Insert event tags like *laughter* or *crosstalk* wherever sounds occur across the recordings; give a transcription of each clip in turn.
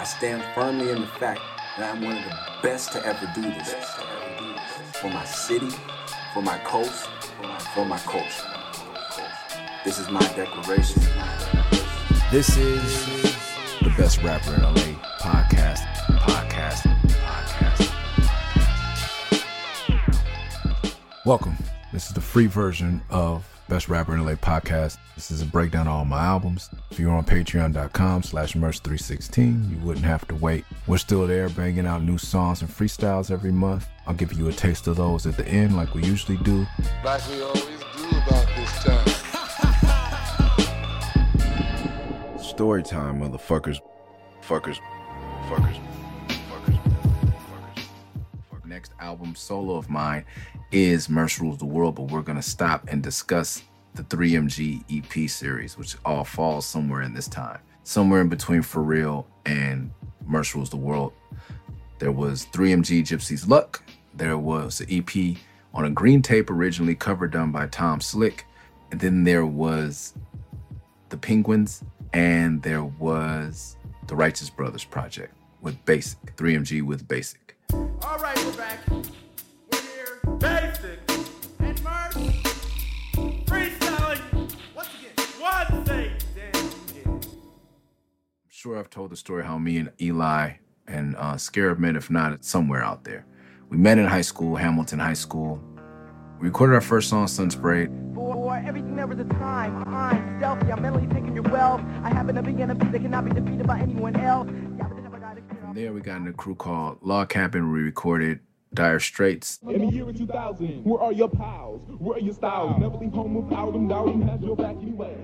I stand firmly in the fact that I'm one of the best to ever do this. For my city, for my coast, for my culture. This is my declaration. This is the best rapper in LA podcast, podcast, podcast. Welcome. This is the free version of Best Rapper in LA podcast. This is a breakdown of all my albums. If you're on patreon.com slash Murs316, you wouldn't have to wait. We're still there banging out new songs and freestyles every month. I'll give you a taste of those at the end like we usually do. Like we always do about this time. Story time, motherfuckers. Fuckers. Fuckers. Fuckers. Fuckers. Next album solo of mine is Murs Rules the World, but we're gonna stop and discuss the 3MG EP series, which all falls somewhere in this time. Somewhere in between For Real and Murs Rules the World. There was 3MG Gypsy's Luck. There was an EP on a green tape originally cover done by Tom Slick. And then there was the Penguins, and there was the Righteous Brothers Project with Basic, 3MG with Basic. All right, we're back. We're here. Basic sure I've told the story how me and Eli and uh, Scarab met, if not, somewhere out there. We met in high school, Hamilton High School. We recorded our first song, Sunspray. For everything there was a time. I'm stealthy. I'm mentally taking your wealth. I happen to be enemy that cannot be defeated by anyone else. Yeah, but never got it. From there, we got in a crew called Log Cabin. We recorded Dire Straits. In the year of 2000, where are your pals? Where are your styles? Never leave home without them. Doubt them has your back anyway.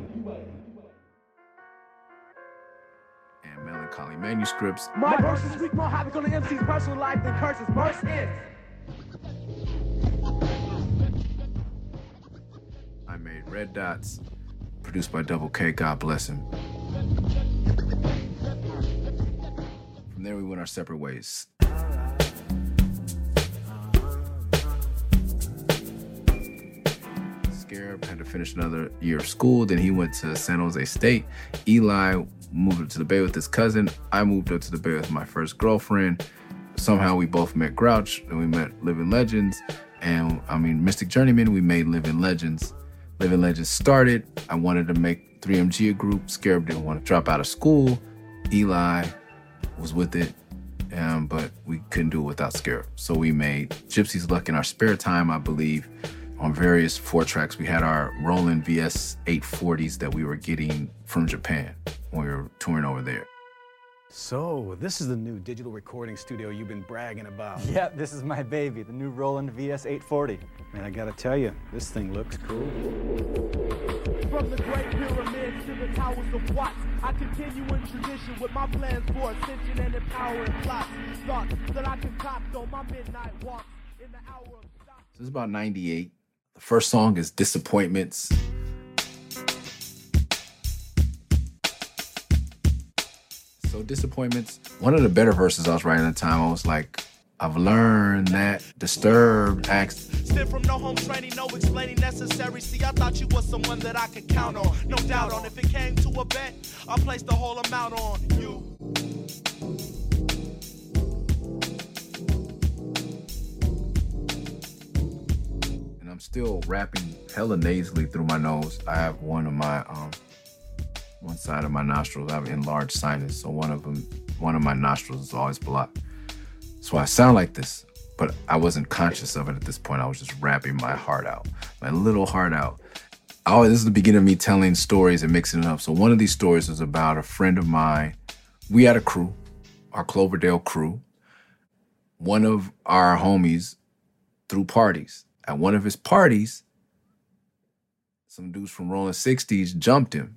And Melancholy Manuscripts. My verses wreak more havoc on the MC's personal life than curses. Murs is. I made Red Dots, produced by Double K. God bless him. From there, we went our separate ways. Scarab had to finish another year of school. Then he went to San Jose State. Eli moved up to the Bay with his cousin. I moved up to the Bay with my first girlfriend. Somehow we both met Grouch and we met Living Legends. And I mean, Mystik Journeymen, we made Living Legends. Living Legends started. I wanted to make 3MG a group. Scarab didn't want to drop out of school. Eli was with it, um, but we couldn't do it without Scarab. So we made Gypsy's Luck in our spare time, I believe, on various four tracks. We had our Roland VS 840s that we were getting from Japan when we were touring over there. So, this is the new digital recording studio you've been bragging about. *laughs* Yeah, this is my baby, the new Roland VS840. Man, I gotta tell you, this thing looks cool. From the great pyramids to the towers of Watts, I continue in tradition with my plans for ascension and empowering plots. Thoughts that I concoct on my midnight walks in the hour of stop. So this is about 98. The first song is Disappointments. So Disappointments, one of the better verses I was writing at the time, I was like, I've learned that Disturbed acts Still from no home training, no explaining necessary. See, I thought you was someone that I could count on. No doubt on. If it came to a bet, I the whole amount on you. I'm still rapping hella nasally through my nose. I have one of my um one side of my nostrils. I have enlarged sinus, so one of them, one of my nostrils is always blocked. So I sound like this, but I wasn't conscious of it at this point. I was just rapping my heart out, my little heart out. Oh, this is the beginning of me telling stories and mixing it up. So one of these stories is about a friend of mine. We had a crew, our Cloverdale crew. One of our homies threw parties. At one of his parties, some dudes from Rolling 60s jumped him.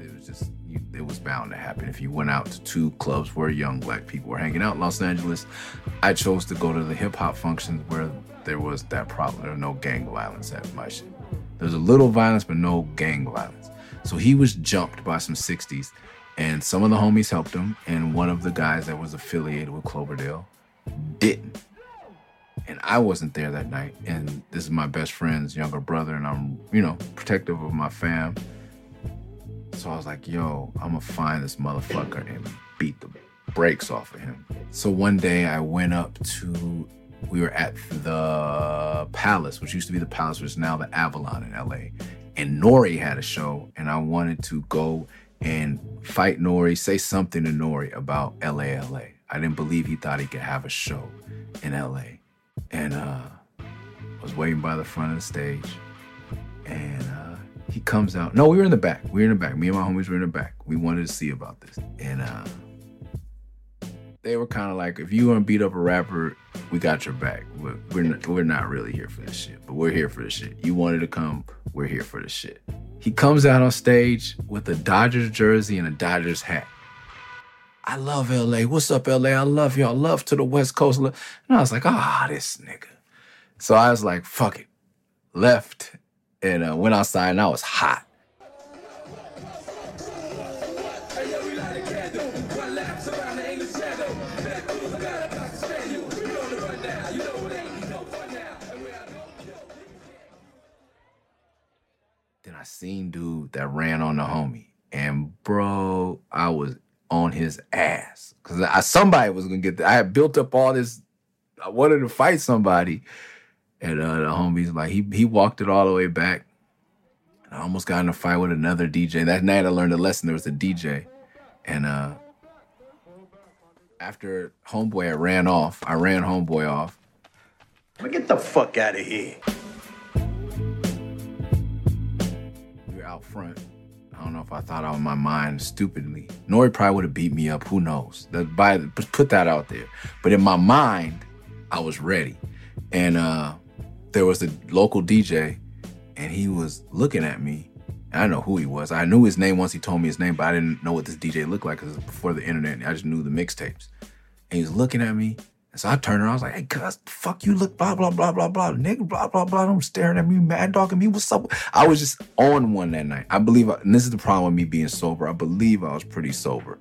It was just, it was bound to happen. If you went out to two clubs where young black people were hanging out in Los Angeles, I chose to go to the hip hop functions where there was that problem. There was no gang violence at my shit. There was a little violence, but no gang violence. So he was jumped by some 60s, and some of the homies helped him, and one of the guys that was affiliated with Cloverdale didn't. And I wasn't there that night. And this is my best friend's younger brother, and I'm, you know, protective of my fam. So I was like, yo, I'm gonna find this motherfucker and beat the brakes off of him. So one day I went up to, we were at the Palace, which used to be the Palace, which is now the Avalon in LA. And Nori had a show, and I wanted to go and fight Nori, say something to Nori about LA, LA. I didn't believe he thought he could have a show in LA. And uh, I was waiting by the front of the stage, and uh, he comes out. No, we were in the back. We were in the back. Me and my homies were in the back. We wanted to see about this. And uh, they were kind of like, if you want to beat up a rapper, we got your back. We're, we're, not, we're not really here for this shit, but we're here for this shit. You wanted to come, we're here for this shit. He comes out on stage with a Dodgers jersey and a Dodgers hat. I love LA. What's up, LA? I love y'all. Love to the West Coast. And I was like, ah, this nigga. So I was like, fuck it. Left and uh, went outside and I was hot. Seen dude that ran on the homie. And bro, I was on his ass. Cause I somebody was gonna get the, I had built up all this. I wanted to fight somebody. And uh, the homie's like, he he walked it all the way back. I almost got in a fight with another DJ. That night I learned a lesson. There was a DJ. And uh after homeboy I ran off, I ran homeboy off. Get the fuck out of here. Out front. I don't know if I thought out of my mind stupidly. Nori probably would have beat me up. Who knows? That by put that out there. But in my mind, I was ready. And uh there was a local DJ and he was looking at me. I know who he was. I knew his name once he told me his name, but I didn't know what this DJ looked like because before the internet. I just knew the mixtapes. And he was looking at me. And so I turned around. I was like, hey, cuz, fuck you look, blah, blah, blah, blah, blah, nigga, blah, blah, blah. I'm staring at me, mad dogging me. What's up? I was just on one that night. I believe, and this is the problem with me being sober. I believe I was pretty sober.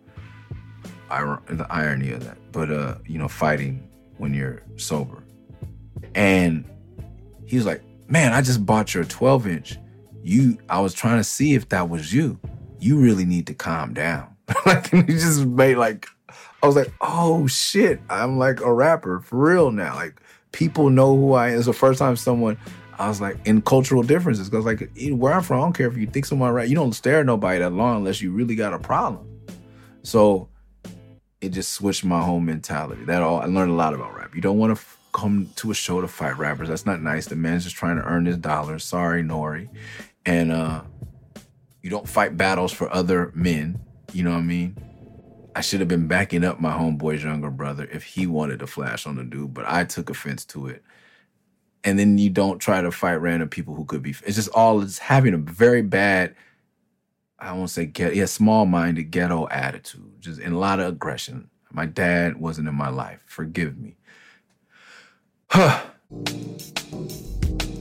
The irony of that. But, uh, you know, fighting when you're sober. And he was like, man, I just bought your 12 inch. You, I was trying to see if that was you. You really need to calm down. *laughs* like, he just made like, I was like, oh shit, I'm like a rapper for real now. Like, people know who I am. It's the first time someone, I was like, in cultural differences. Cause like, where I'm from, I don't care if you think someone right, you don't stare at nobody that long unless you really got a problem. So it just switched my whole mentality. That all, I learned a lot about rap. You don't want to f- come to a show to fight rappers. That's not nice. The man's just trying to earn his dollars. Sorry, Nori. And uh you don't fight battles for other men. You know what I mean? I should have been backing up my homeboy's younger brother if he wanted to flash on the dude, but I took offense to it. And then you don't try to fight random people who could be. It's just all it's having a very bad. I won't say get yeah, small-minded ghetto attitude, just and a lot of aggression. My dad wasn't in my life. Forgive me. *sighs* *sighs*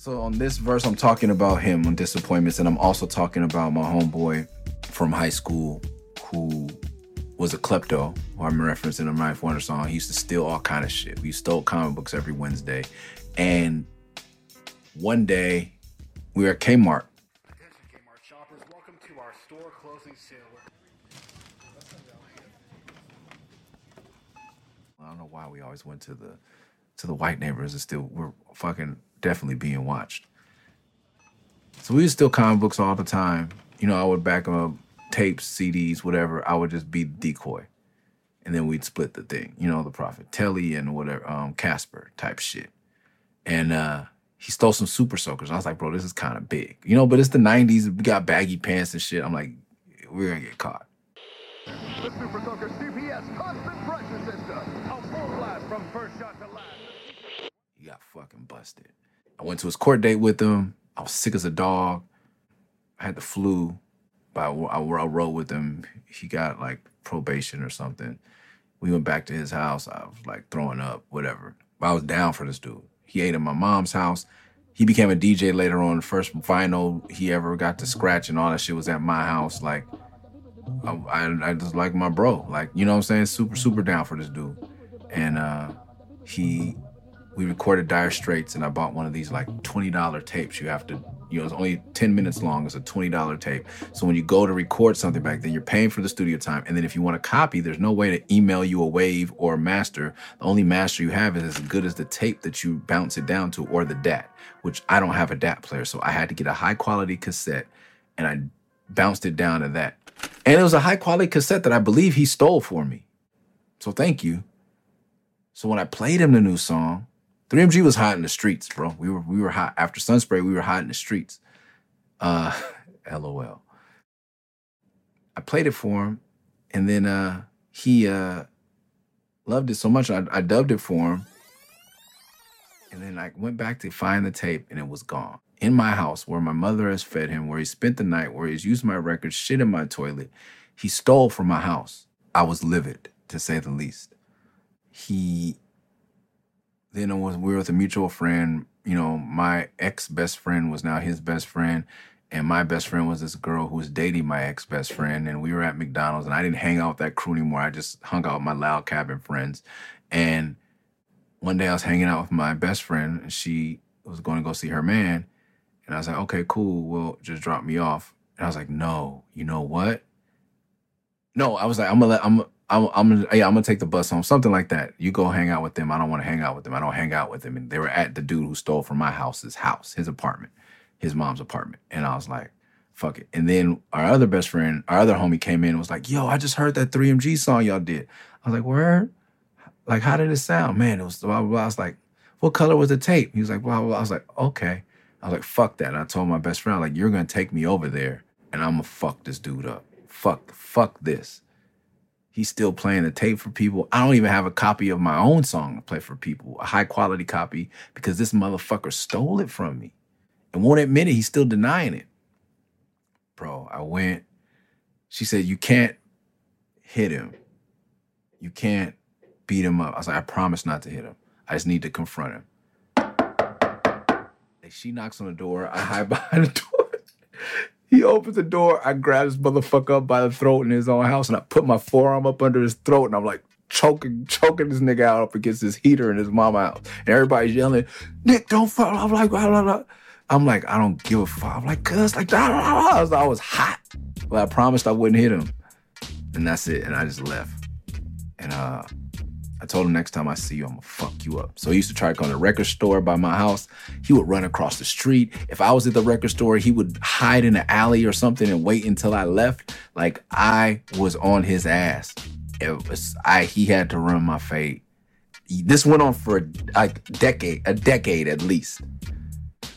so on this verse, I'm talking about him on disappointments, and I'm also talking about my homeboy from high school who was a klepto, who I'm referencing a Knife Wonder song. He used to steal all kind of shit. We stole comic books every Wednesday. And one day we were at Kmart. I don't know why we always went to the to the white neighbors and still we're fucking definitely being watched. So we would steal comic books all the time. You know, I would back them up, tapes, CDs, whatever. I would just be the decoy. And then we'd split the thing, you know, the prophet Telly and whatever, um, Casper type shit. And uh he stole some super soakers. I was like, bro, this is kind of big. You know, but it's the 90s. We got baggy pants and shit. I'm like, we're gonna get caught. The Super Soaker CPS constant pressure system. A full blast from first shot to last. He got fucking busted. I went to his court date with him. I was sick as a dog. I had the flu, but I, I, I rode with him. He got like probation or something. We went back to his house. I was like throwing up, whatever. But I was down for this dude. He ate at my mom's house. He became a DJ later on. The first vinyl he ever got to scratch and all that shit was at my house. Like, I, I, I just like my bro. Like, you know what I'm saying? Super, super down for this dude. And uh he we recorded Dire Straits and I bought one of these like $20 tapes. You have to, you know, it's only 10 minutes long. It's a $20 tape. So when you go to record something back then, you're paying for the studio time. And then if you want a copy, there's no way to email you a wave or a master. The only master you have is as good as the tape that you bounce it down to or the DAT, which I don't have a DAT player. So I had to get a high quality cassette and I bounced it down to that. And it was a high quality cassette that I believe he stole for me. So thank you. So when I played him the new song, 3MG was hot in the streets, bro. We were we were hot after Sunspray. We were hot in the streets. Uh, *laughs* LOL. I played it for him, and then uh, he uh, loved it so much. I, I dubbed it for him, and then I went back to find the tape, and it was gone in my house where my mother has fed him, where he spent the night, where he's used my records, shit in my toilet. He stole from my house. I was livid, to say the least. He then it was we were with a mutual friend. You know, my ex best friend was now his best friend, and my best friend was this girl who was dating my ex best friend. And we were at McDonald's, and I didn't hang out with that crew anymore. I just hung out with my Log Cabin friends. And one day I was hanging out with my best friend, and she was going to go see her man. And I was like, okay, cool. Well, just drop me off. And I was like, no, you know what? No, I was like, I'm gonna let I'm I'm, I'm yeah, I'm gonna take the bus home, something like that. You go hang out with them. I don't want to hang out with them. I don't hang out with them. And they were at the dude who stole from my house's house, his apartment, his mom's apartment. And I was like, fuck it. And then our other best friend, our other homie came in and was like, yo, I just heard that 3MG song y'all did. I was like, where? Like, how did it sound? Man, it was blah, blah, blah. I was like, what color was the tape? He was like, blah, blah, blah. I was like, okay. I was like, fuck that. And I told my best friend, like, you're gonna take me over there and I'm gonna fuck this dude up. Fuck, fuck this. He's still playing the tape for people. I don't even have a copy of my own song to play for people, a high quality copy, because this motherfucker stole it from me and won't admit it. He's still denying it. Bro, I went. She said, You can't hit him. You can't beat him up. I was like, I promise not to hit him. I just need to confront him. And She knocks on the door. I hide *laughs* behind the door. He opens the door. I grab this motherfucker up by the throat in his own house, and I put my forearm up under his throat, and I'm like choking, choking this nigga out up against his heater in his mama house. And everybody's yelling, "Nick, don't fuck!" I'm like, blah, blah, blah. I'm like, I don't give a fuck. I'm like, cuz, like, blah, blah, blah. I, was, I was hot, but I promised I wouldn't hit him, and that's it. And I just left. And uh, I told him next time I see you, I'm gonna fuck you up. So he used to try to go to the record store by my house. He would run across the street. If I was at the record store, he would hide in an alley or something and wait until I left. Like I was on his ass. It was I he had to run my fade. This went on for a, a decade, a decade at least.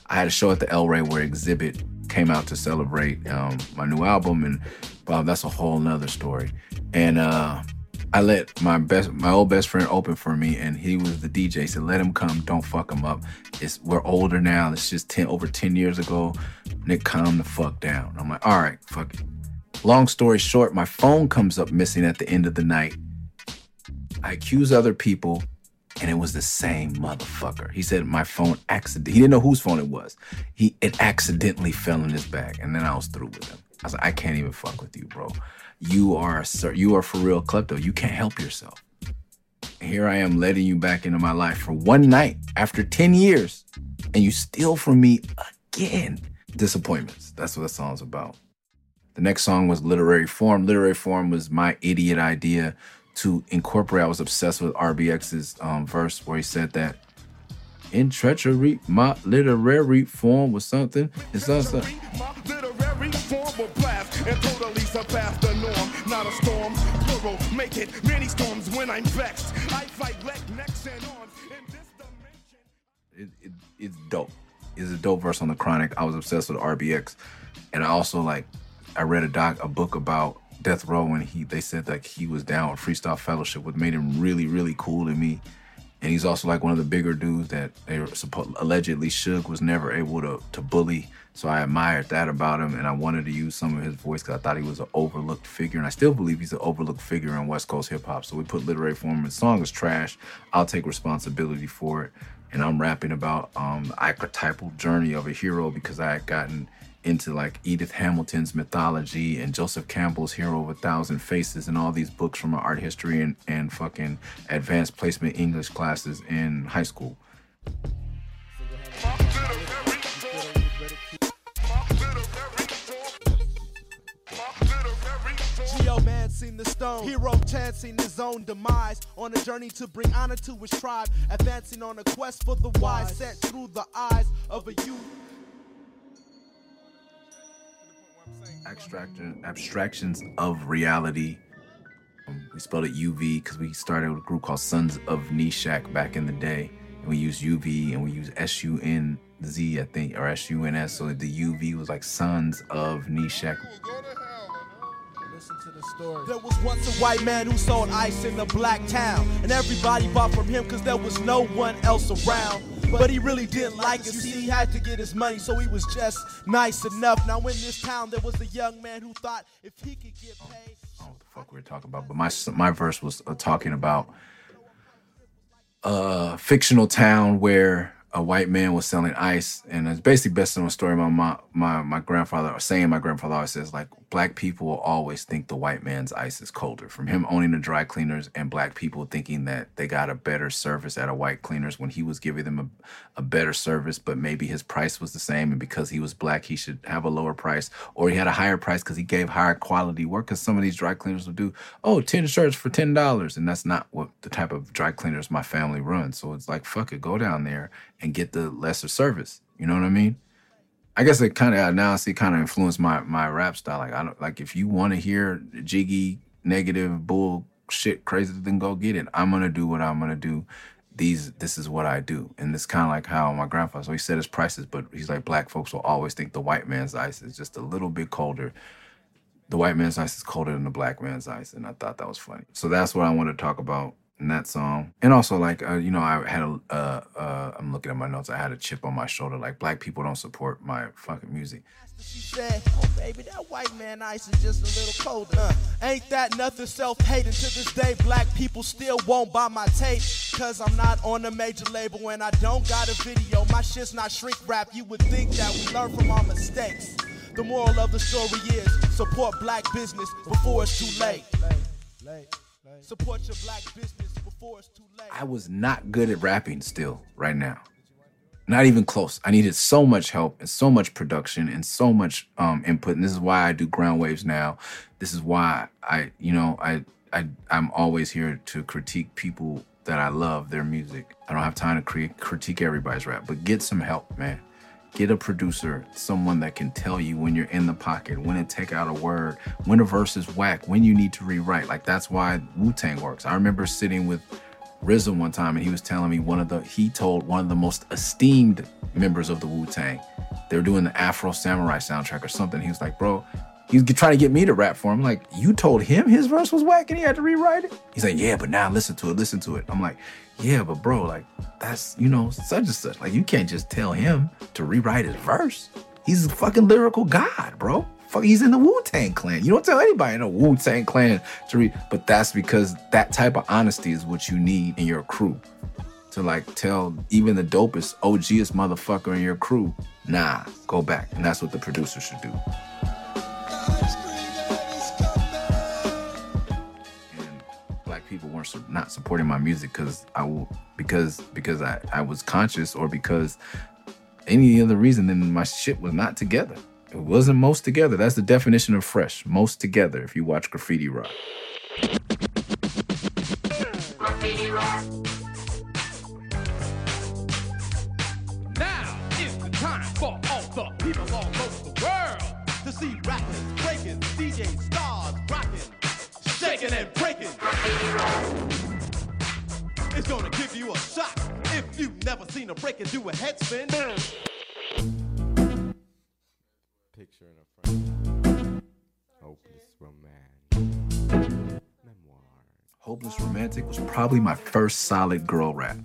I had a show at the El Rey where Exhibit came out to celebrate um, my new album, and well, that's a whole nother story. And uh, I let my best, my old best friend open for me, and he was the DJ. Said, "Let him come. Don't fuck him up. It's we're older now. It's just ten over ten years ago. Nick, calm the fuck down." I'm like, "All right, fuck it." Long story short, my phone comes up missing at the end of the night. I accuse other people, and it was the same motherfucker. He said my phone accident. He didn't know whose phone it was. He it accidentally fell in his bag, and then I was through with him. I was like, I can't even fuck with you, bro you are you are for real klepto. You can't help yourself. Here I am letting you back into my life for one night after 10 years, and you steal from me again. Disappointments. That's what the song's about. The next song was Literary Form. Literary Form was my idiot idea to incorporate. I was obsessed with RBX's um, verse where he said that in treachery, my literary form was something. It's something and totally surpass the norm. Not a storm, plural, make it many storms when I'm vexed. I fight leg, necks, and arms in this dimension. It, it, it's dope. It's a dope verse on the Chronic. I was obsessed with RBX, and I also like. I read a doc, a book about Death Row, and he they said that he was down with Freestyle Fellowship, what made him really, really cool to me. And he's also like one of the bigger dudes that they were supposed allegedly Suge was never able to to bully so I admired that about him, and I wanted to use some of his voice because I thought he was an overlooked figure, and I still believe he's an overlooked figure in West Coast hip hop. So we put literary form. The song is trash. I'll take responsibility for it, and I'm rapping about um, the archetypal journey of a hero because I had gotten into like Edith Hamilton's mythology and Joseph Campbell's Hero of a Thousand Faces and all these books from my art history and, and fucking advanced placement English classes in high school. Geo man seen the stone. Hero chancing his own demise. On a journey to bring honor to his tribe. Advancing on a quest for the wise. Set through the eyes of a youth. Abstraction, abstractions of reality. Um, we spelled it UV because we started with a group called Sons of Neshak back in the day. And we use UV and we use S U N Z, I think, or S U N S. So the UV was like Sons of Neshak. There was once a white man who sold ice in a black town. And everybody bought from him because there was no one else around. But he really didn't like it. See, he had to get his money, so he was just nice enough. Now, in this town, there was a young man who thought if he could get paid. what the fuck we were talking about, but my my verse was uh, talking about a fictional town where a white man was selling ice, and it's basically based on a story my my my, my grandfather or saying my grandfather always says like black people will always think the white man's ice is colder. From him owning the dry cleaners and black people thinking that they got a better service at a white cleaners when he was giving them a, a better service, but maybe his price was the same, and because he was black, he should have a lower price, or he had a higher price because he gave higher quality work. Because some of these dry cleaners will do oh 10 shirts for ten dollars, and that's not what the type of dry cleaners my family runs. So it's like fuck it, go down there and get the lesser service. You know what I mean? I guess it kind of uh, now see kind of influenced my my rap style. Like I don't like if you want to hear jiggy negative bull shit crazy, then go get it. I'm gonna do what I'm gonna do. These this is what I do, and it's kind of like how my grandfather. So he said his prices, but he's like black folks will always think the white man's ice is just a little bit colder. The white man's ice is colder than the black man's ice, and I thought that was funny. So that's what I want to talk about in that song. And also, like, uh, you know, I had a, uh, uh, I'm looking at my notes. I had a chip on my shoulder. Like, black people don't support my fucking music. She said, Oh, baby, that white man ice is just a little colder. Uh, ain't that nothing self hating? To this day, black people still won't buy my tape. Cause I'm not on a major label and I don't got a video. My shit's not shrink wrap. You would think that we learn from our mistakes. The moral of the story is support black business before it's too late. Support your black business before it's too late. I was not good at rapping still right now. Not even close. I needed so much help and so much production and so much um, input. And this is why I do ground waves now. This is why I, you know, I, I, I'm always here to critique people that I love their music. I don't have time to create, critique everybody's rap, but get some help, man. Get a producer, someone that can tell you when you're in the pocket, when to take out a word, when a verse is whack, when you need to rewrite. Like that's why Wu Tang works. I remember sitting with RZA one time and he was telling me one of the he told one of the most esteemed members of the Wu Tang. They were doing the Afro Samurai soundtrack or something. He was like, bro, he was trying to get me to rap for him. Like, you told him his verse was whack and he had to rewrite it? He's like, yeah, but now listen to it, listen to it. I'm like, yeah, but bro, like, that's, you know, such and such. Like, you can't just tell him to rewrite his verse. He's a fucking lyrical god, bro. Fuck, he's in the Wu Tang Clan. You don't tell anybody in a Wu Tang Clan to read, but that's because that type of honesty is what you need in your crew. To like tell even the dopest, OGest motherfucker in your crew, nah, go back. And that's what the producer should do. People weren't su- not supporting my music because I will because because I, I was conscious or because any other reason then my shit was not together. It wasn't most together. That's the definition of fresh. Most together if you watch graffiti rock. Now shock if you've never seen a breaker do a head spin. Picture in a frame. Hopeless romance. Memoir. Hopeless Romantic was probably my first solid girl rap.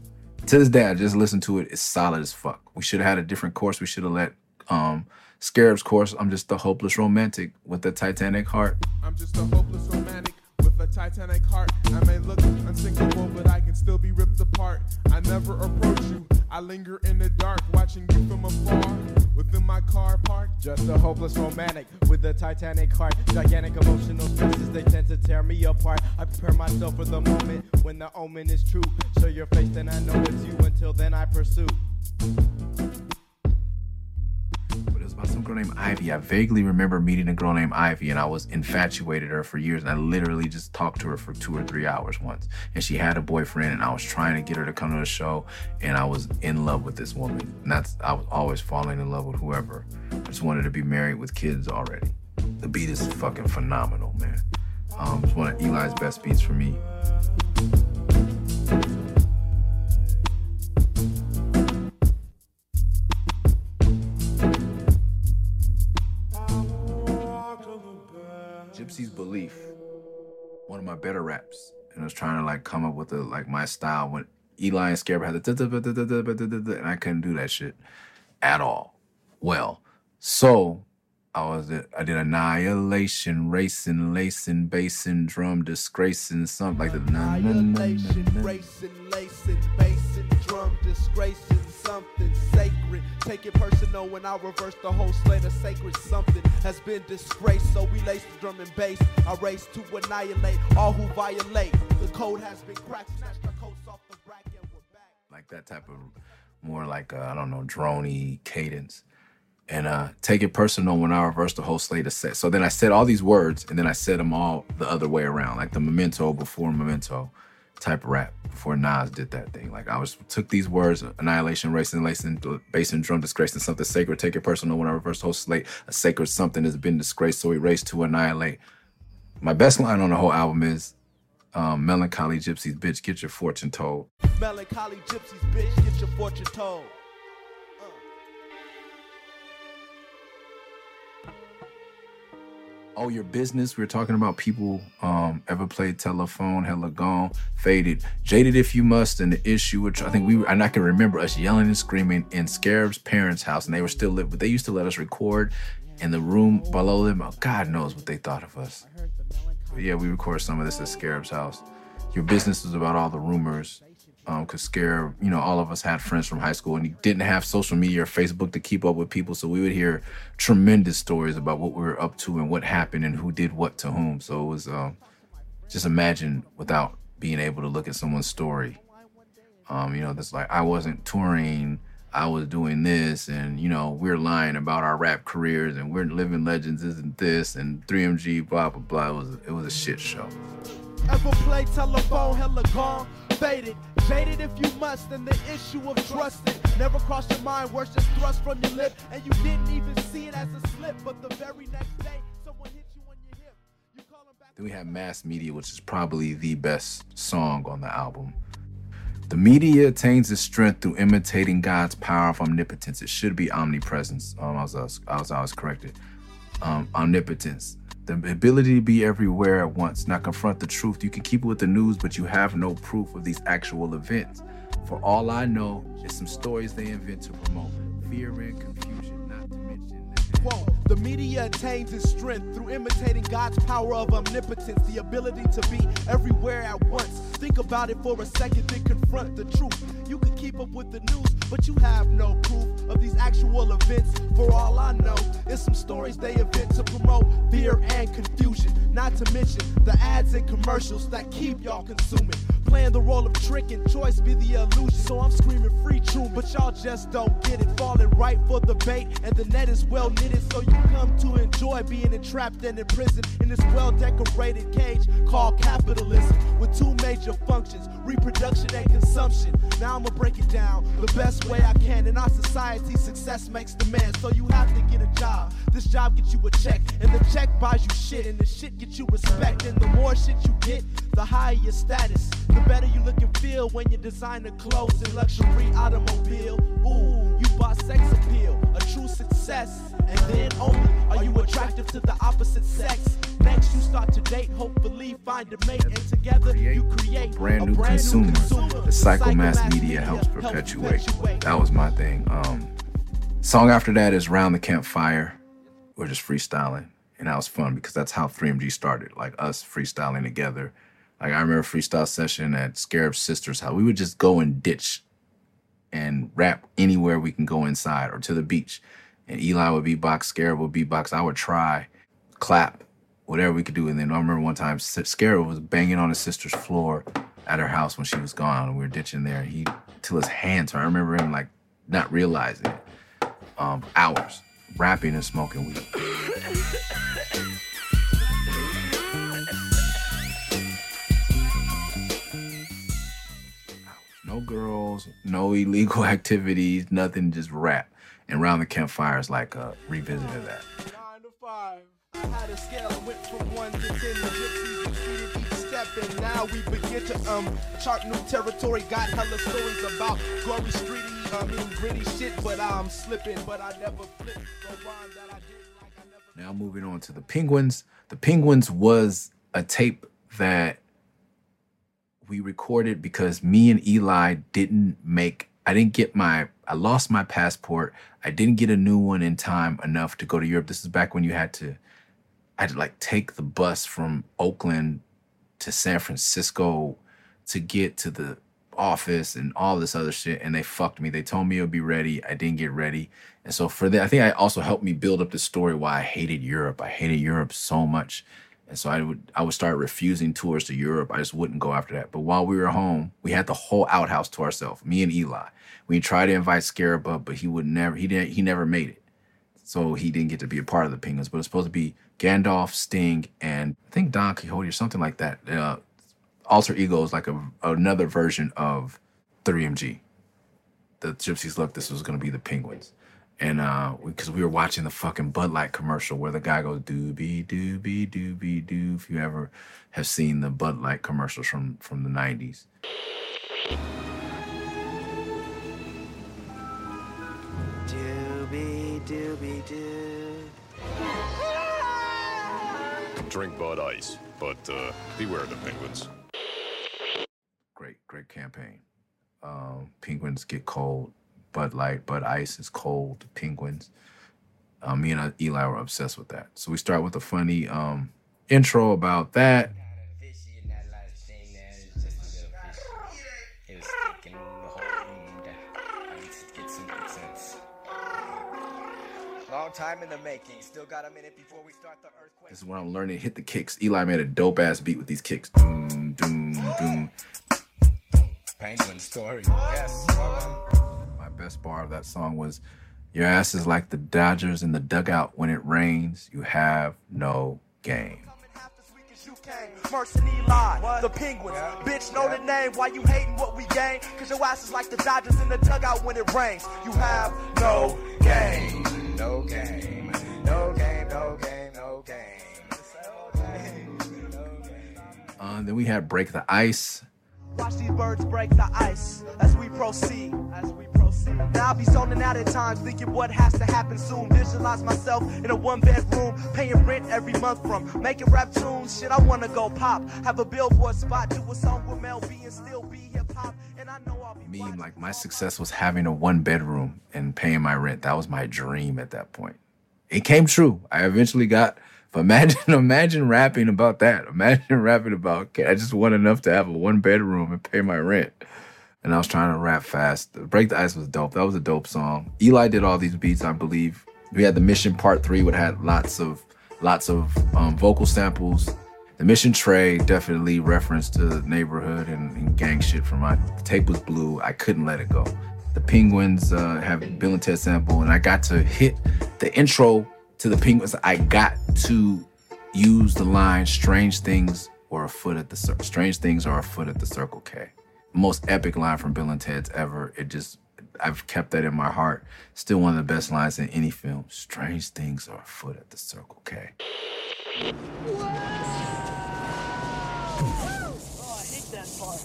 To this day, I just listen to it. It's solid as fuck. We should have had a different course. We should have let um Scarab's course. I'm just a hopeless romantic with a Titanic heart. I'm just a hopeless romantic a Titanic heart. I may look unsinkable, but I can still be ripped apart. I never approach you. I I linger in the dark, watching you from afar. Within my car park, Just a hopeless romantic with a Titanic heart. Gigantic emotional stresses, they tend to tear me apart. I prepare myself for the moment when the omen is true. Show your face, then I know it's you. Until then, I pursue. About some girl named Ivy. I vaguely remember meeting a girl named Ivy, and I was infatuated her for years. And I literally just talked to her for two or three hours once. And she had a boyfriend, and I was trying to get her to come to the show, and I was in love with this woman. And that's I was always falling in love with whoever. I just wanted to be married with kids already. The beat is fucking phenomenal, man. Um, it's one of Eli's best beats for me. better raps and I was trying to like come up with a, like my style when Eli and Scarab had the and I couldn't do that shit at all. Well, so I was I did annihilation, racing, lacing, basing, drum, disgracing, something like the annihilation, racing, lacing, basing, drum, disgracing, something sacred. Take it personal when I reverse the whole slate of sacred something has been disgraced. So we lace the drum and bass. I race to annihilate all who violate. The code has been cracked, snatched our coats off the rack and we're back. like that type of more like uh, I don't know droney cadence, and uh, take it personal when I reverse the whole slate of set. So then I said all these words, and then I said them all the other way around, like the memento before memento type rap before Nas did that thing. Like I was took these words: annihilation, racing, lacing, bass and drum, disgrace, and something sacred. Take it personal when I reverse whole slate. A sacred something has been disgraced, so we race to annihilate. My best line on the whole album is. Um, melancholy gypsies, bitch, get your fortune told. Melancholy gypsies, bitch, get your fortune told. Oh, your business. We were talking about people um ever played telephone, hella gone, faded, jaded if you must, and the issue which I think we and I can remember us yelling and screaming in Scarab's parents' house, and they were still lit, but they used to let us record in the room below them. Oh, God knows what they thought of us. But yeah, we recorded some of this at Scarab's house. Your business was about all the rumors. Um, cause Scarab, you know, all of us had friends from high school and you didn't have social media or Facebook to keep up with people. So we would hear tremendous stories about what we were up to and what happened and who did what to whom. So it was um, just imagine without being able to look at someone's story. Um, you know, that's like I wasn't touring, I was doing this, and you know, we're lying about our rap careers and we're living legends isn't this and 3MG, blah blah blah. It was it was a shit show. Ever play telephone, hella gone, faded, jaded if you must, and the issue of trusting never crossed your mind, words just thrust from your lip, and you didn't even see it as a slip, but the very next day, someone hit you on your hip. You call them back. Then we have Mass Media, which is probably the best song on the album. The media attains its strength through imitating God's power of omnipotence. It should be omnipresence. Um, I was, I was, I was, corrected. Um, omnipotence. The ability to be everywhere at once, not confront the truth. You can keep it with the news, but you have no proof of these actual events. For all I know, it's some stories they invent to promote fear and confusion, not to mention. Quote, the media attains its strength through imitating God's power of omnipotence, the ability to be everywhere at once. Think about it for a second, then confront the truth. You can keep up with the news, but you have no proof of these actual events. For all I know, it's some stories they invent to promote fear and confusion. Not to mention the ads and commercials that keep y'all consuming. Playing the role of trick and choice be the illusion. So I'm screaming free tune, but y'all just don't get it. Falling right for the bait, and the net is well knitted. So you come to enjoy being entrapped and imprisoned in this well decorated cage called capitalism with two major functions reproduction and consumption. Now I'ma break it down the best way I can. In our society, success makes demand, so you have to get a job. This job gets you a check, and the check buys you shit, and the shit gets you respect. And the more shit you get, the higher your status. The better you look and feel when you design the clothes and luxury automobile. Ooh, you bought sex appeal, a true success. And then only are you attractive to the opposite sex. Next, you start to date, hopefully find a mate, and together you create brand new consumer. The psychomass media helps perpetuate. That was my thing. Um, song after that is "Round the Campfire." We're just freestyling, and that was fun because that's how 3MG started. Like us freestyling together. Like I remember a freestyle session at Scarab's sister's house. We would just go and ditch and rap anywhere we can go inside or to the beach. And Eli would beatbox, Scarab would beatbox. I would try, clap, whatever we could do. And then I remember one time Scarab was banging on his sister's floor at her house when she was gone, and we were ditching there. He till his hands hurt. I remember him like not realizing it. Um, hours rapping and smoking weed. No girls, no illegal *laughs* activities, nothing, just rap. And round the campfire is like uh, revisiting that. Nine to five. I had a scale and went from one to ten. The gypsies retreated each step, and now we begin to um chart new territory. Got hella stories about gory, streety, I mean gritty shit, but I'm slipping, but I never flipped. So rhyme that I did like I never. Now moving on to the Penguins. The Penguins was a tape that we recorded because me and Eli didn't make I didn't get my I lost my passport. I didn't get a new one in time enough to go to Europe. This is back when you had to I had to like take the bus from Oakland to San Francisco to get to the office and all this other shit and they fucked me. They told me it would be ready. I didn't get ready. And so for that, I think I also helped me build up the story why I hated Europe. I hated Europe so much. And so I would I would start refusing tours to Europe. I just wouldn't go after that. But while we were home, we had the whole outhouse to ourselves, me and Eli. We tried to invite Scarab up, but he would never he didn't he never made it. So he didn't get to be a part of the Penguins. But it's supposed to be Gandalf, Sting, and I think Don Quixote or something like that. Uh, alter ego is like a, another version of 3MG. The Gypsies look, this was gonna be the Penguins and uh because we were watching the fucking Bud Light commercial where the guy goes doobie doobie doobie doo. If you ever have seen the Bud Light commercials from from the nineties. Doobie doobie doo. Drink Bud Ice, but uh, beware the penguins. Great, great campaign. Um, penguins get cold. Bud Light, Bud Ice is cold. Penguins. Uh, me and Eli were obsessed with that. So we start with a funny um, intro about that. Long time in the making. Still got a minute before we start the earthquake. This is when I'm learning to hit the kicks. Eli made a dope ass beat with these kicks. Doom, doom, doom. Penguin story. Yes. My best bar of that song was Your ass is like the Dodgers in the dugout. When it rains, you have no game. Mercy and Eli, the Penguins. Bitch, know the name. Why you hating what we gain? Cause your ass is like the Dodgers in the dugout when it rains. You have no game. No game. No game. No game. No game. Uh, then we had Break the Ice. Watch these birds break the ice as we proceed. As we proceed. Now I be zoning out at times, thinking what has to happen soon. Visualize myself in a one bedroom, paying rent every month from making rap tunes. Shit, I wanna go pop. Have a billboard spot, do a song with Mel B and still be hip hop. And I know I'll be Me, like my success was having a one bedroom and paying my rent. That was my dream at that point. It came true. I eventually got. But *laughs* imagine, imagine rapping about that. Imagine rapping about. Okay, I just want enough to have a one bedroom and pay my rent. And I was trying to rap fast. Break the Ice was dope. That was a dope song. Eli did all these beats, I believe. We had the Mission Part Three, which had lots of lots of um, vocal samples. The Mission Tray definitely referenced to neighborhood and, and gang shit from my tape was blue. I couldn't let it go. The Penguins uh, have Bill and Ted sample, and I got to hit the intro to the Penguins. I got to use the line "Strange things or a foot at the cir- strange things are a foot at the Circle K." Most epic line from Bill and Ted's ever. It just I've kept that in my heart. Still one of the best lines in any film. Strange things are afoot at the Circle K. Oh, I hate that part.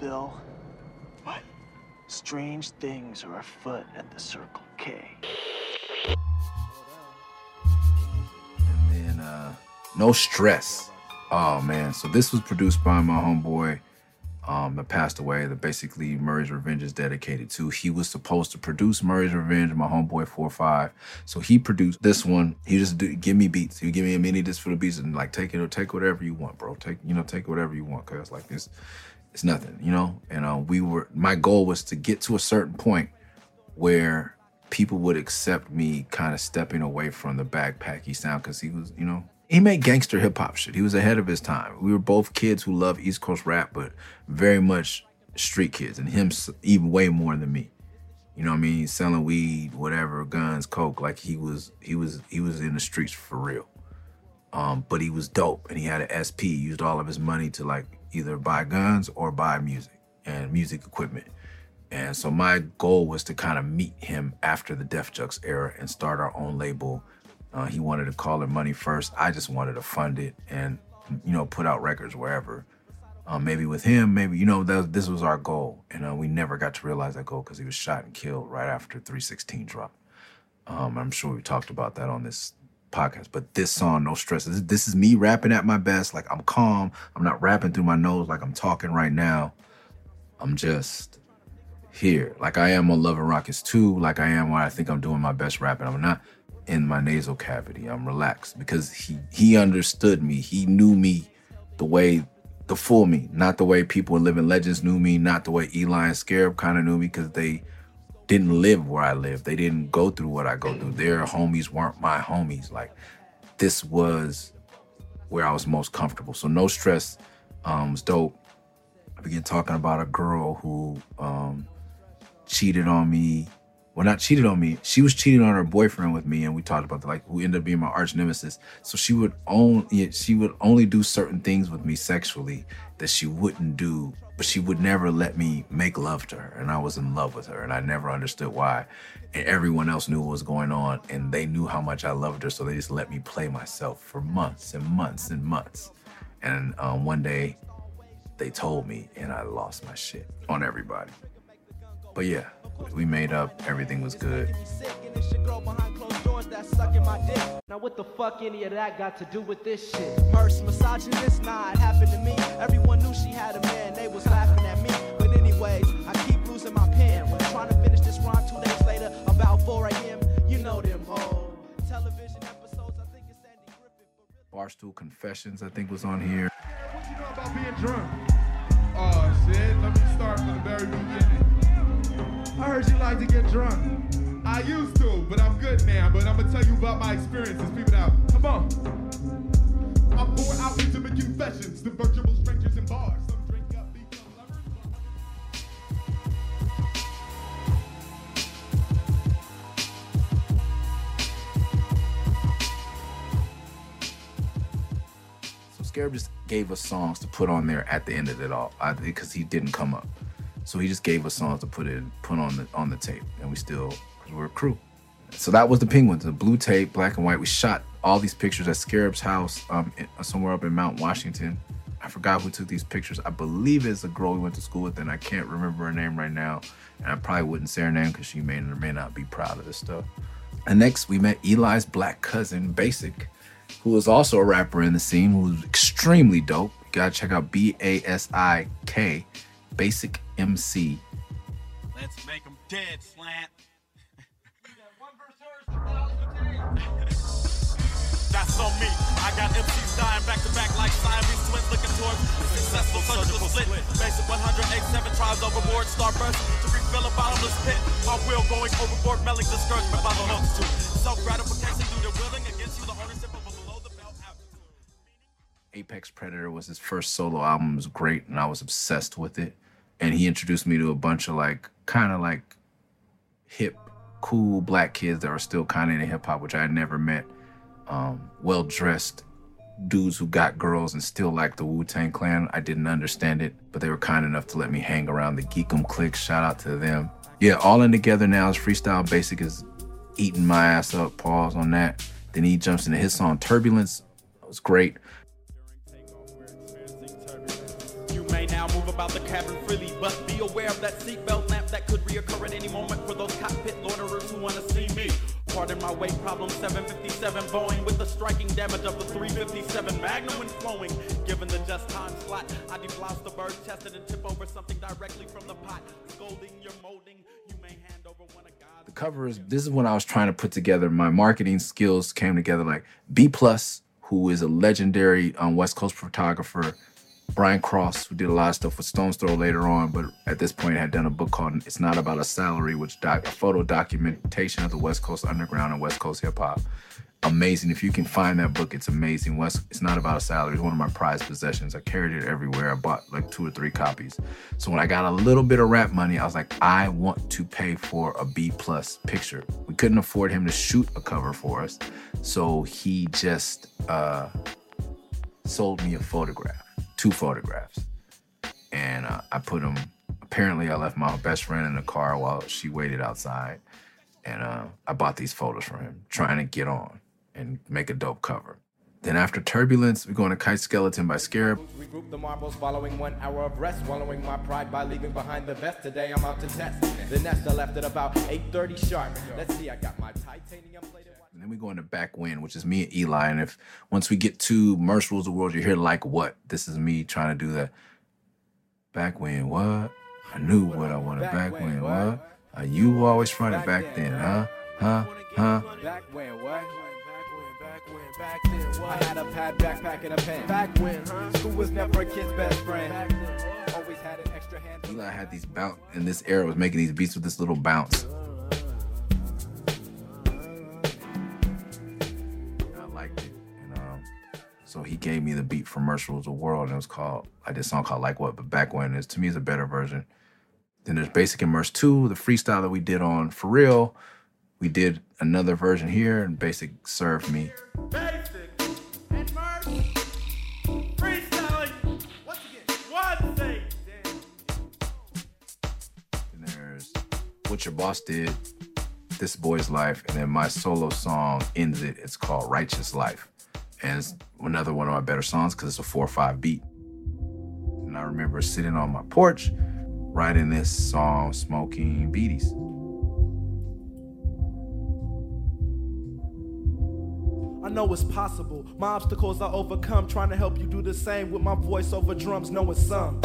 Bill. What? Strange things are afoot at the Circle K. And then uh No Stress. Oh man. So this was produced by my homeboy um that passed away that basically Murray's Revenge is dedicated to. He was supposed to produce Murray's Revenge, my homeboy 4-5. So he produced this one. He just give me beats. He give me a mini disc for the beats and like take it or take whatever you want, bro. Take you know, take whatever you want, cause like this it's nothing, you know. And uh, we were my goal was to get to a certain point where people would accept me kind of stepping away from the backpacky sound because he was, you know, he made gangster hip hop shit. He was ahead of his time. We were both kids who love East Coast rap, but very much street kids, and him even way more than me. You know what I mean? Selling weed, whatever, guns, coke. Like he was, he was, he was in the streets for real. Um, but he was dope, and he had an SP. He used all of his money to like either buy guns or buy music and music equipment. And so my goal was to kind of meet him after the Def Jux era and start our own label. Uh, he wanted to call it Money First. I just wanted to fund it and you know put out records wherever. Um, maybe with him, maybe you know this was our goal, and uh, we never got to realize that goal because he was shot and killed right after 316 dropped. Um, I'm sure we talked about that on this podcast. But this song, No Stress, this, this is me rapping at my best. Like I'm calm. I'm not rapping through my nose like I'm talking right now. I'm just here, like I am on Love and Rockets 2, like I am when I think I'm doing my best rapping. I'm not in my nasal cavity. I'm relaxed because he he understood me. He knew me the way the full me, not the way people in Living Legends knew me, not the way Eligh and Scarub kind of knew me because they didn't live where I live. They didn't go through what I go through. Their homies weren't my homies. Like this was where I was most comfortable. So no stress um, was dope. I began talking about a girl who um, cheated on me. Well, not cheated on me. She was cheating on her boyfriend with me, and we talked about the, like who ended up being my arch nemesis. So she would only she would only do certain things with me sexually that she wouldn't do, but she would never let me make love to her, and I was in love with her, and I never understood why. And everyone else knew what was going on, and they knew how much I loved her, so they just let me play myself for months and months and months. And um, one day, they told me, and I lost my shit on everybody. But yeah, we made up. Everything was good. Now what the fuck any of that got to do with this shit? Murs misogynist, nah, it happened to me. Everyone knew she had a man, they was laughing at me. But anyways, I keep losing my pen. Trying to finish this rhyme two days later, about 4 a.m. You know them hoes. Television episodes, I think it's Andy Griffith. Barstool Confessions, I think, was on here. What you know about being drunk? Oh shit, let me start from the very beginning. I heard you like to get drunk. I used to, but I'm good now. But I'm gonna tell you about my experiences. Peep it out. Come on. I'm pour out intimate confessions to virtual strangers in bars. Some drink up, become lovers. So Scarub just gave us songs to put on there at the end of it all because he didn't come up. So he just gave us songs to put in, put on the on the tape, and we still we're a crew. So that was the Penguins, the blue tape, black and white. We shot all these pictures at Scarub's house, um, in- somewhere up in Mount Washington. I forgot who took these pictures. I believe it's a girl we went to school with, and I can't remember her name right now. And I probably wouldn't say her name because she may or may not be proud of this stuff. And next, we met Eligh's black cousin, Basik, who was also a rapper in the scene, who was extremely dope. You gotta check out B A S I K, Basik MC. Let's make them dead, Slant. That's on me. I got MCs dying back to back like Siamese twins looking towards a successful surgical split. Basik 187 tries overboard, starburst to refill a bottomless pit. My wheel going overboard, melting discouragement by the multitude. Self gratification due to willing against you the ownership of a below the belt altitude. Apex Predator was his first solo album. It was great, and I was obsessed with it. And he introduced me to a bunch of like, kind of like hip, cool black kids that were still kind of into hip hop, which I had never met. Um, well dressed dudes who got girls and still liked the Wu Tang Clan. I didn't understand it, but they were kind enough to let me hang around the Geekum clique. Shout out to them. Yeah, all in together now is freestyle. Basik is eating my ass up. Pause on that. Then he jumps into his song Turbulence. It was great. You may now move about the cabin freely, but be aware of that seatbelt lamp that could reoccur at any moment for those cockpit loiterers who want to see me. Pardon my weight problem, 757 Boeing with the striking damage of the 357 Magnum when flowing. Given the just time slot, I deflouse the bird chested and tip over something directly from the pot. Scolding your molding, you may hand over one of God's. the cover is this is when I was trying to put together my marketing skills came together like B plus, who is a legendary um, West Coast photographer, Brian Cross, who did a lot of stuff with Stone's Throw later on, but at this point had done a book called "It's Not About a Salary," which doc, a photo documentation of the West Coast Underground and West Coast hip hop. Amazing. If you can find that book, it's amazing. West, it's not about a salary. It's one of my prized possessions. I carried it everywhere. I bought like two or three copies. So when I got a little bit of rap money, I was like, I want to pay for a B plus picture. We couldn't afford him to shoot a cover for us, so he just uh, sold me a photograph, two photographs, and uh, I put them. Apparently, I left my best friend in the car while she waited outside, and uh, I bought these photos from him, trying to get on and make a dope cover. Then after Turbulence, we're going to Kite Skeleton by Scarub. Regroup the marbles following one hour of rest, swallowing my pride by leaving behind the vest. Today I'm out to test the nest. I left at about 8:30 sharp. Let's see, I got my titanium plated. And then we go into Back When, which is me and Eligh. And if once we get to Murs Rules the World, you hear like what? This is me trying to do that. Back when what? I knew what I wanted back when what? Uh, you always fronted back then, huh? Huh? Huh? Back when what? Back then, I had a pad, backpack, and a pen. Back when, huh? School was never a kid's best friend. Always had an extra hand. Eligh had these bounce in this era was making these beats with this little bounce. So he gave me the beat for Murs Rules the World, and it was called like this song called Like What, but back when it's to me is a better version. Then there's Basik and Murs 2, the freestyle that we did on For Real. We did another version here, and Basik served me. Basik and. Freestyling. Once again, one thing. And there's What Your Boss Did, This Boy's Life, and then my solo song ends it. It's called Righteous Life. And it's another one of my better songs because it's a four or five beat. And I remember sitting on my porch, writing this song, smoking beaties. I know it's possible. My obstacles I overcome, trying to help you do the same with my voice over drums, knowing some.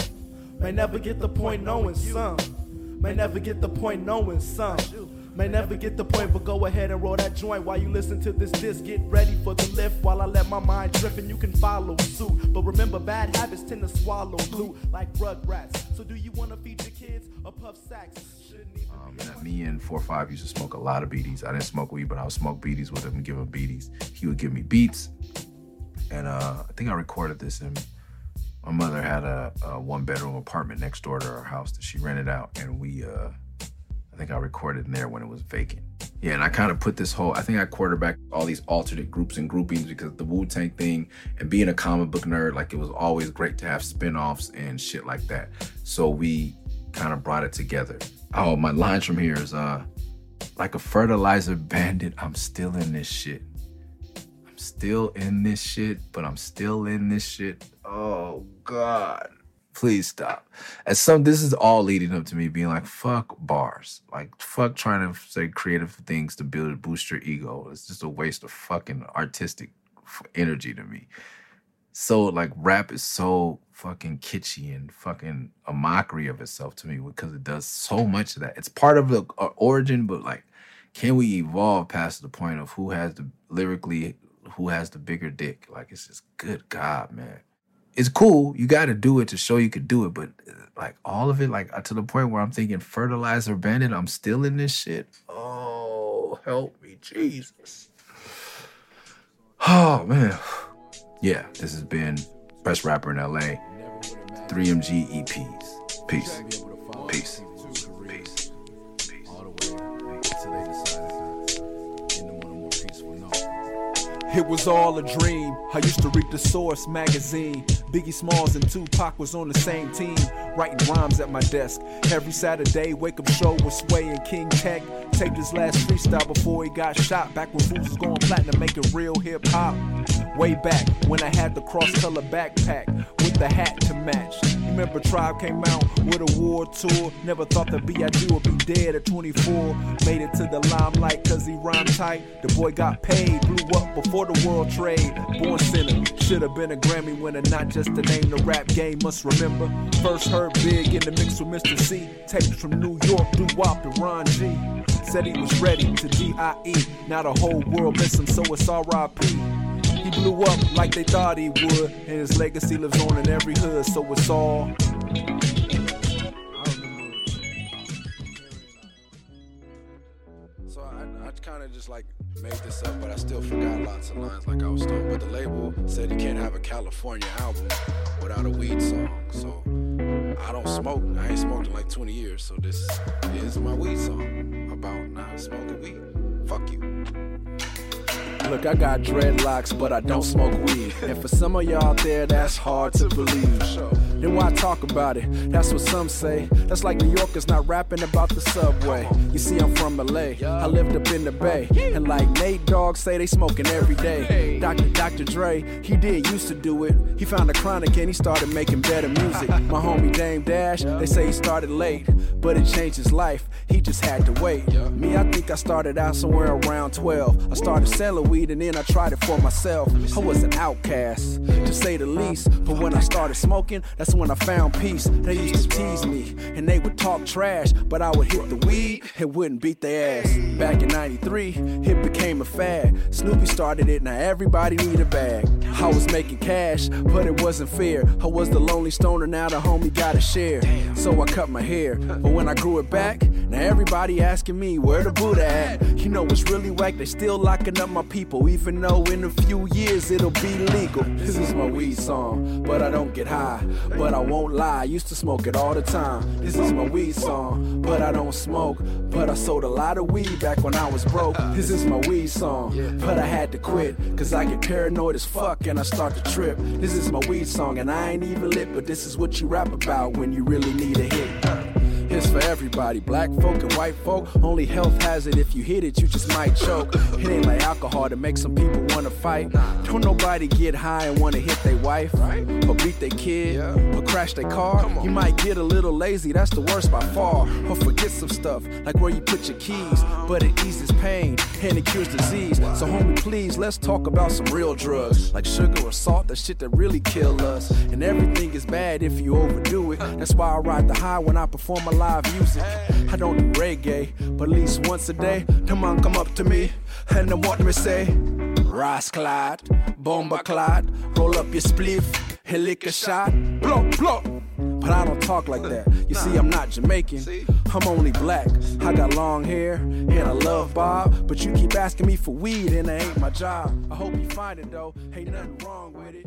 May never get the point, knowing some. May never get the point, knowing some. May never get the point, but go ahead and roll that joint while you listen to this disc. Get ready for the lift while I let my mind drift and you can follow suit. But remember, bad habits tend to swallow glue like rugrats. So do you want to feed your kids a puff sacks? Um, me and four or five used to smoke a lot of beaties. I didn't smoke weed, but I would smoke beaties with him and give him beaties. He would give me beats, and uh, I think I recorded this. And my mother had a, a one bedroom apartment next door to her house that she rented out, and we, uh, think I recorded in there when it was vacant. Yeah, and I kind of put this whole. I think I quarterbacked all these alternate groups and groupings because the Wu Tang thing and being a comic book nerd, like it was always great to have spin-offs and shit like that. So we kind of brought it together. Oh, my lines from here is uh like a fertilizer bandit, I'm still in this shit. I'm still in this shit, but I'm still in this shit. Oh god. Please stop. As some this is all leading up to me being like, fuck bars. Like fuck trying to say creative things to build boost your ego. It's just a waste of fucking artistic energy to me so like rap is so fucking kitschy and fucking a mockery of itself to me because it does so much of that. It's part of the uh, origin, but like, can we evolve past the point of who has the lyrically, who has the bigger dick? Like, it's just good God, man. It's cool. You got to do it to show you could do it, but like all of it, like uh, to the point where I'm thinking fertilizer bandit. I'm still in this shit. Oh, help me, Jesus. Oh man. Yeah, this has been Best Rapper in LA. 3MG EPs. Peace. Peace. Peace. Peace. It was all a dream. I used to read the Source magazine. Biggie Smalls and Tupac was on the same team, writing rhymes at my desk. Every Saturday, wake up show with Sway and King Tech. Taped his last freestyle before he got shot. Back when Fools was going platinum, making real hip hop. Way back when I had the cross color backpack with the hat to match. Remember Tribe came out with a war tour. Never thought that B.I.G. would be dead at 24. Made it to the limelight cause he rhymed tight. The boy got paid, blew up before the world trade. Born sinner, should have been a Grammy winner, not just a name the rap game. Must remember, first heard big in the mix with Mr. C. Tapes from New York, Doo Wop and Ron G. Said he was ready to D.I.E. Now the whole world miss him, so it's R.I.P. He blew up like they thought he would, and his legacy lives on in every hood, so it's all. So I, I kind of just like made this up, but I still forgot lots of lines like I was stoned. But the label said you can't have a California album without a weed song. So I don't smoke. I ain't smoked in like 20 years. So this is my weed song about not smoking weed. Fuck you. Look, I got dreadlocks, but I don't smoke weed. And for some of y'all out there, that's hard to believe. Then why talk about it? That's what some say. That's like New Yorkers not rapping about the subway. You see, I'm from LA. I lived up in the Bay. And like Nate Dogg say, they smoking every day. Dr. Dr. Dre, he did used to do it. He found a chronic and he started making better music. My homie Dame Dash, they say he started late. But it changed his life. He just had to wait. Me, I think I started out somewhere around 12. I started selling weed and then I tried it for myself. I was an outcast, to say the least. But when I started smoking, that's when I found peace. They used to tease me and they would talk trash, but I would hit the weed and wouldn't beat their ass. Back in 93, it became a fad. Snoopy started it, now everybody need a bag. I was making cash, but it wasn't fair. I was the lonely stoner, now the homie got a share. So I cut my hair, but when I grew it back, now everybody asking me where the Buddha at. You know what's really whack? They still locking up my people, even though in a few years it'll be legal. This is my weed song, but I don't get high. But I won't lie, I used to smoke it all the time. This is my weed song, but I don't smoke. But I sold a lot of weed back when I was broke. This is my weed song, but I had to quit. Cause I get paranoid as fuck and I start to trip. This is my weed song, and I ain't even lit, but this is what you rap about when you really need a hit. It's for everybody, black folk and white folk. Only health hazard if you hit it, you just might choke. It ain't like alcohol to make some people wanna fight. Don't nobody get high and wanna hit their wife, or beat their kid, or crash their car. You might get a little lazy, that's the worst by far. Or forget some stuff, like where you put your keys. Uh-huh. But it eases pain and it cures disease. So homie, please, let's talk about some real drugs, like sugar or salt, the shit that really kill us. And everything is bad if you overdo it. That's why I ride the high when I perform a live music. I don't do reggae, but at least once a day, the man come up to me and they want me say, Rasclad, bomba clad, roll up your spliff, and lick a shot, blow, blow. But I don't talk like that. You see, I'm not Jamaican. I'm only black. I got long hair and I love Bob. But you keep asking me for weed and it ain't my job. I hope you find it though. Ain't nothing wrong with it.